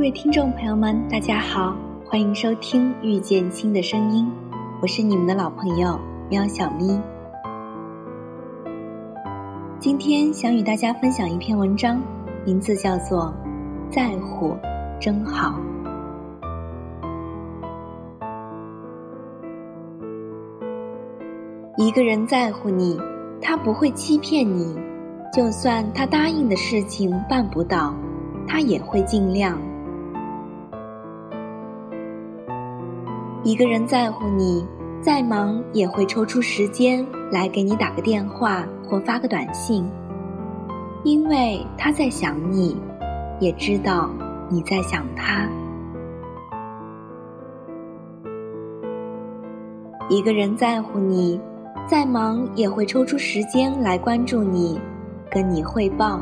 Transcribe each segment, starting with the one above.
各位听众朋友们，大家好，欢迎收听《遇见新的声音》，我是你们的老朋友喵小咪。今天想与大家分享一篇文章，名字叫做《在乎真好》。一个人在乎你，他不会欺骗你，就算他答应的事情办不到，他也会尽量。一个人在乎你，再忙也会抽出时间来给你打个电话或发个短信，因为他在想你，也知道你在想他。一个人在乎你，再忙也会抽出时间来关注你，跟你汇报，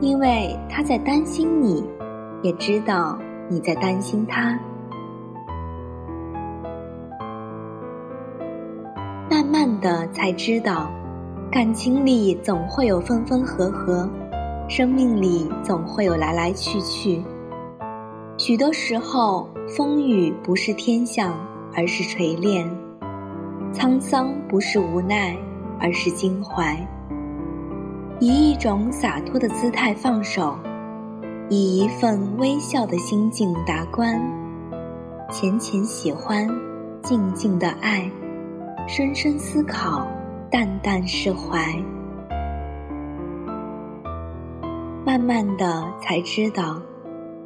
因为他在担心你，也知道你在担心他。才知道，感情里总会有分分合合，生命里总会有来来去去。许多时候，风雨不是天象，而是锤炼；沧桑不是无奈，而是襟怀。以一种洒脱的姿态放手，以一份微笑的心境达观。浅浅喜欢，静静的爱。深深思考，淡淡释怀，慢慢的才知道，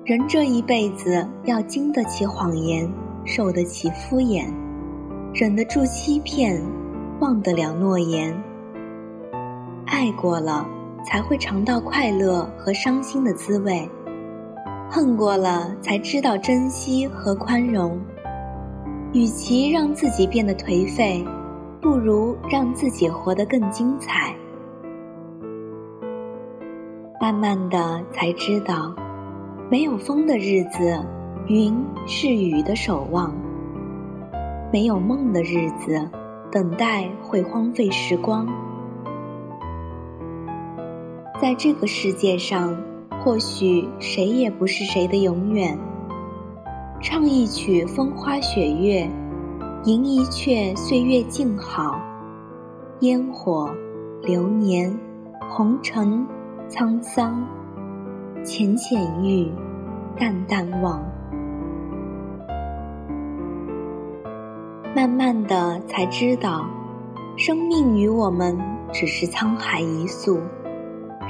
人这一辈子要经得起谎言，受得起敷衍，忍得住欺骗，忘得了诺言。爱过了，才会尝到快乐和伤心的滋味；恨过了，才知道珍惜和宽容。与其让自己变得颓废，不如让自己活得更精彩。慢慢的才知道，没有风的日子，云是雨的守望；没有梦的日子，等待会荒废时光。在这个世界上，或许谁也不是谁的永远。唱一曲风花雪月，吟一阙岁月静好。烟火，流年，红尘，沧桑，浅浅遇，淡淡忘。慢慢的才知道，生命与我们只是沧海一粟，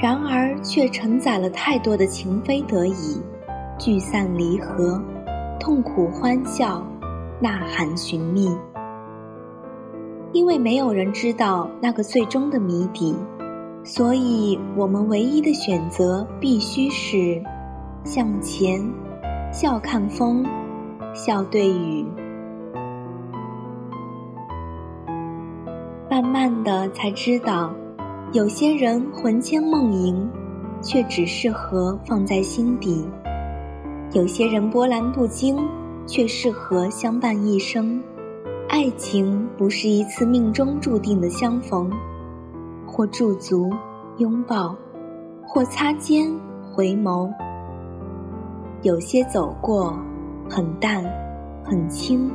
然而却承载了太多的情非得已，聚散离合。痛苦欢笑，呐喊寻觅，因为没有人知道那个最终的谜底，所以我们唯一的选择必须是向前，笑看风，笑对雨。慢慢的才知道，有些人魂牵梦萦，却只适合放在心底。有些人波澜不惊，却适合相伴一生。爱情不是一次命中注定的相逢，或驻足拥抱，或擦肩回眸。有些走过，很淡，很轻，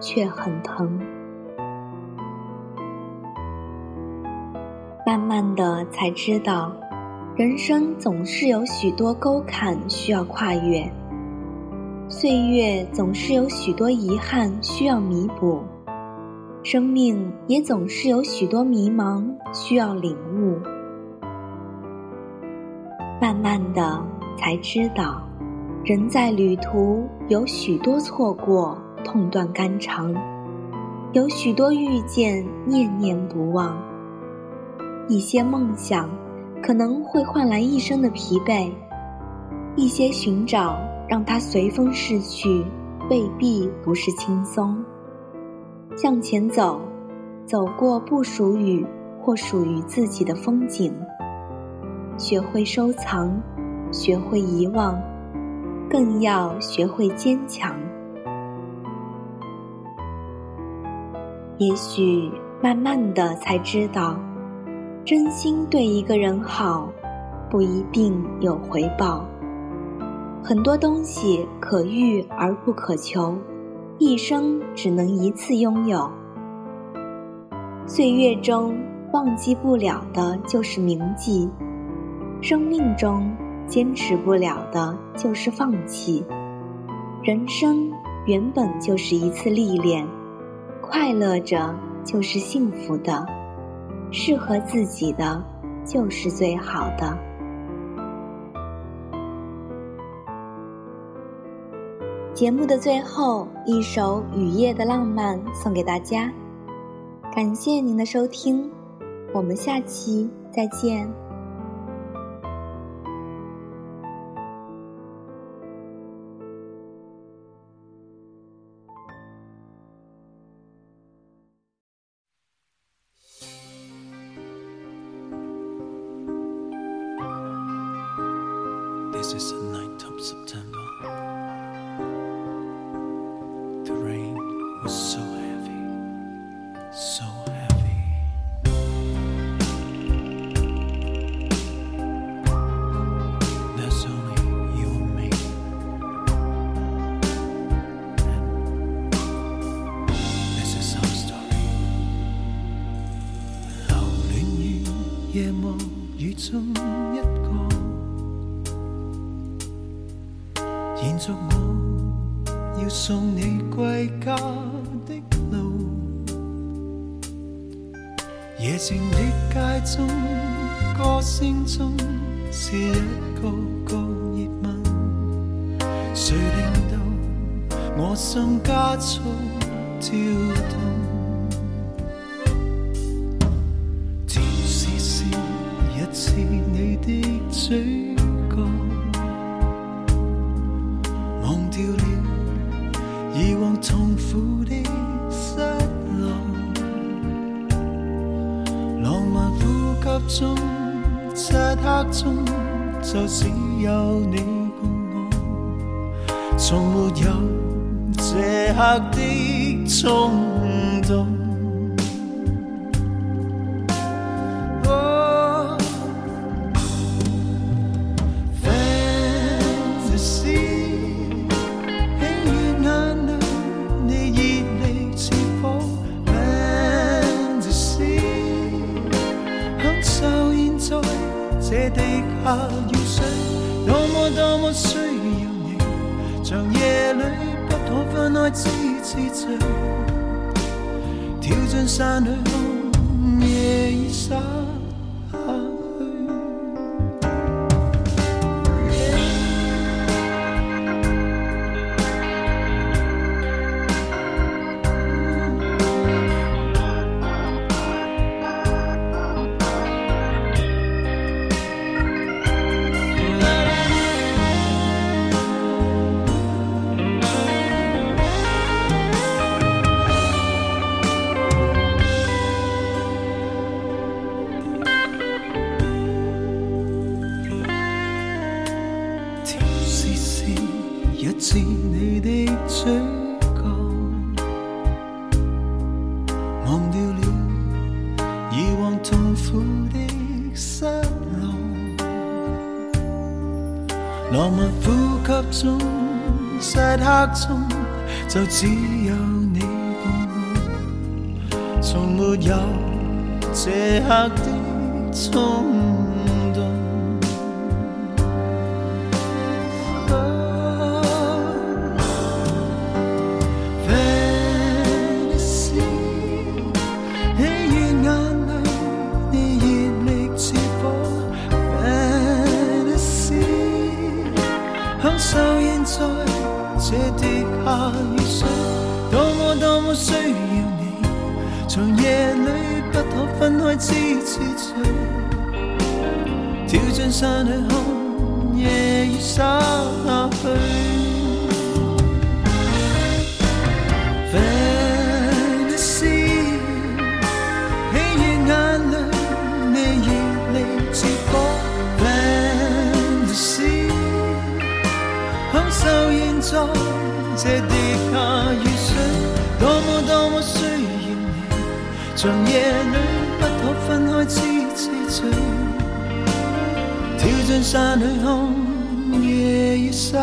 却很疼。慢慢的才知道。人生总是有许多沟坎需要跨越，岁月总是有许多遗憾需要弥补，生命也总是有许多迷茫需要领悟。慢慢的才知道，人在旅途有许多错过，痛断肝肠；有许多遇见，念念不忘。一些梦想。可能会换来一生的疲惫，一些寻找让他随风逝去，未必不是轻松。向前走，走过不属于或属于自己的风景，学会收藏，学会遗忘，更要学会坚强。也许慢慢的才知道。真心对一个人好，不一定有回报。很多东西可遇而不可求，一生只能一次拥有。岁月中忘记不了的就是铭记，生命中坚持不了的就是放弃。人生原本就是一次历练，快乐着就是幸福的，适合自己的就是最好的。节目的最后，一首《雨夜的浪漫》送给大家，感谢您的收听，我们下期再见。This is the night of September. The rain was so heavy, so heavy. There's only you and me. And this is our story. 留恋于夜幕雨中一 着。我要送你归家的路，夜静的街中，歌声中是一个个热吻，谁令到我心加速跳动？甜絲絲一次你的嘴中，漆黑中就只有你共我，从没有这刻的冲动。地下雨水，多么多么需要你，长夜里不可分开痴痴醉，跳进山里看夜已灑苦的失落，浪漫呼吸中，漆黑中就只有你共我，从没有这刻的冲动。么多么需要你，长夜里不可分开痴痴醉，跳進山裏看夜雨洒下去。长夜里不可分开痴痴醉。跳进山里看夜雨洒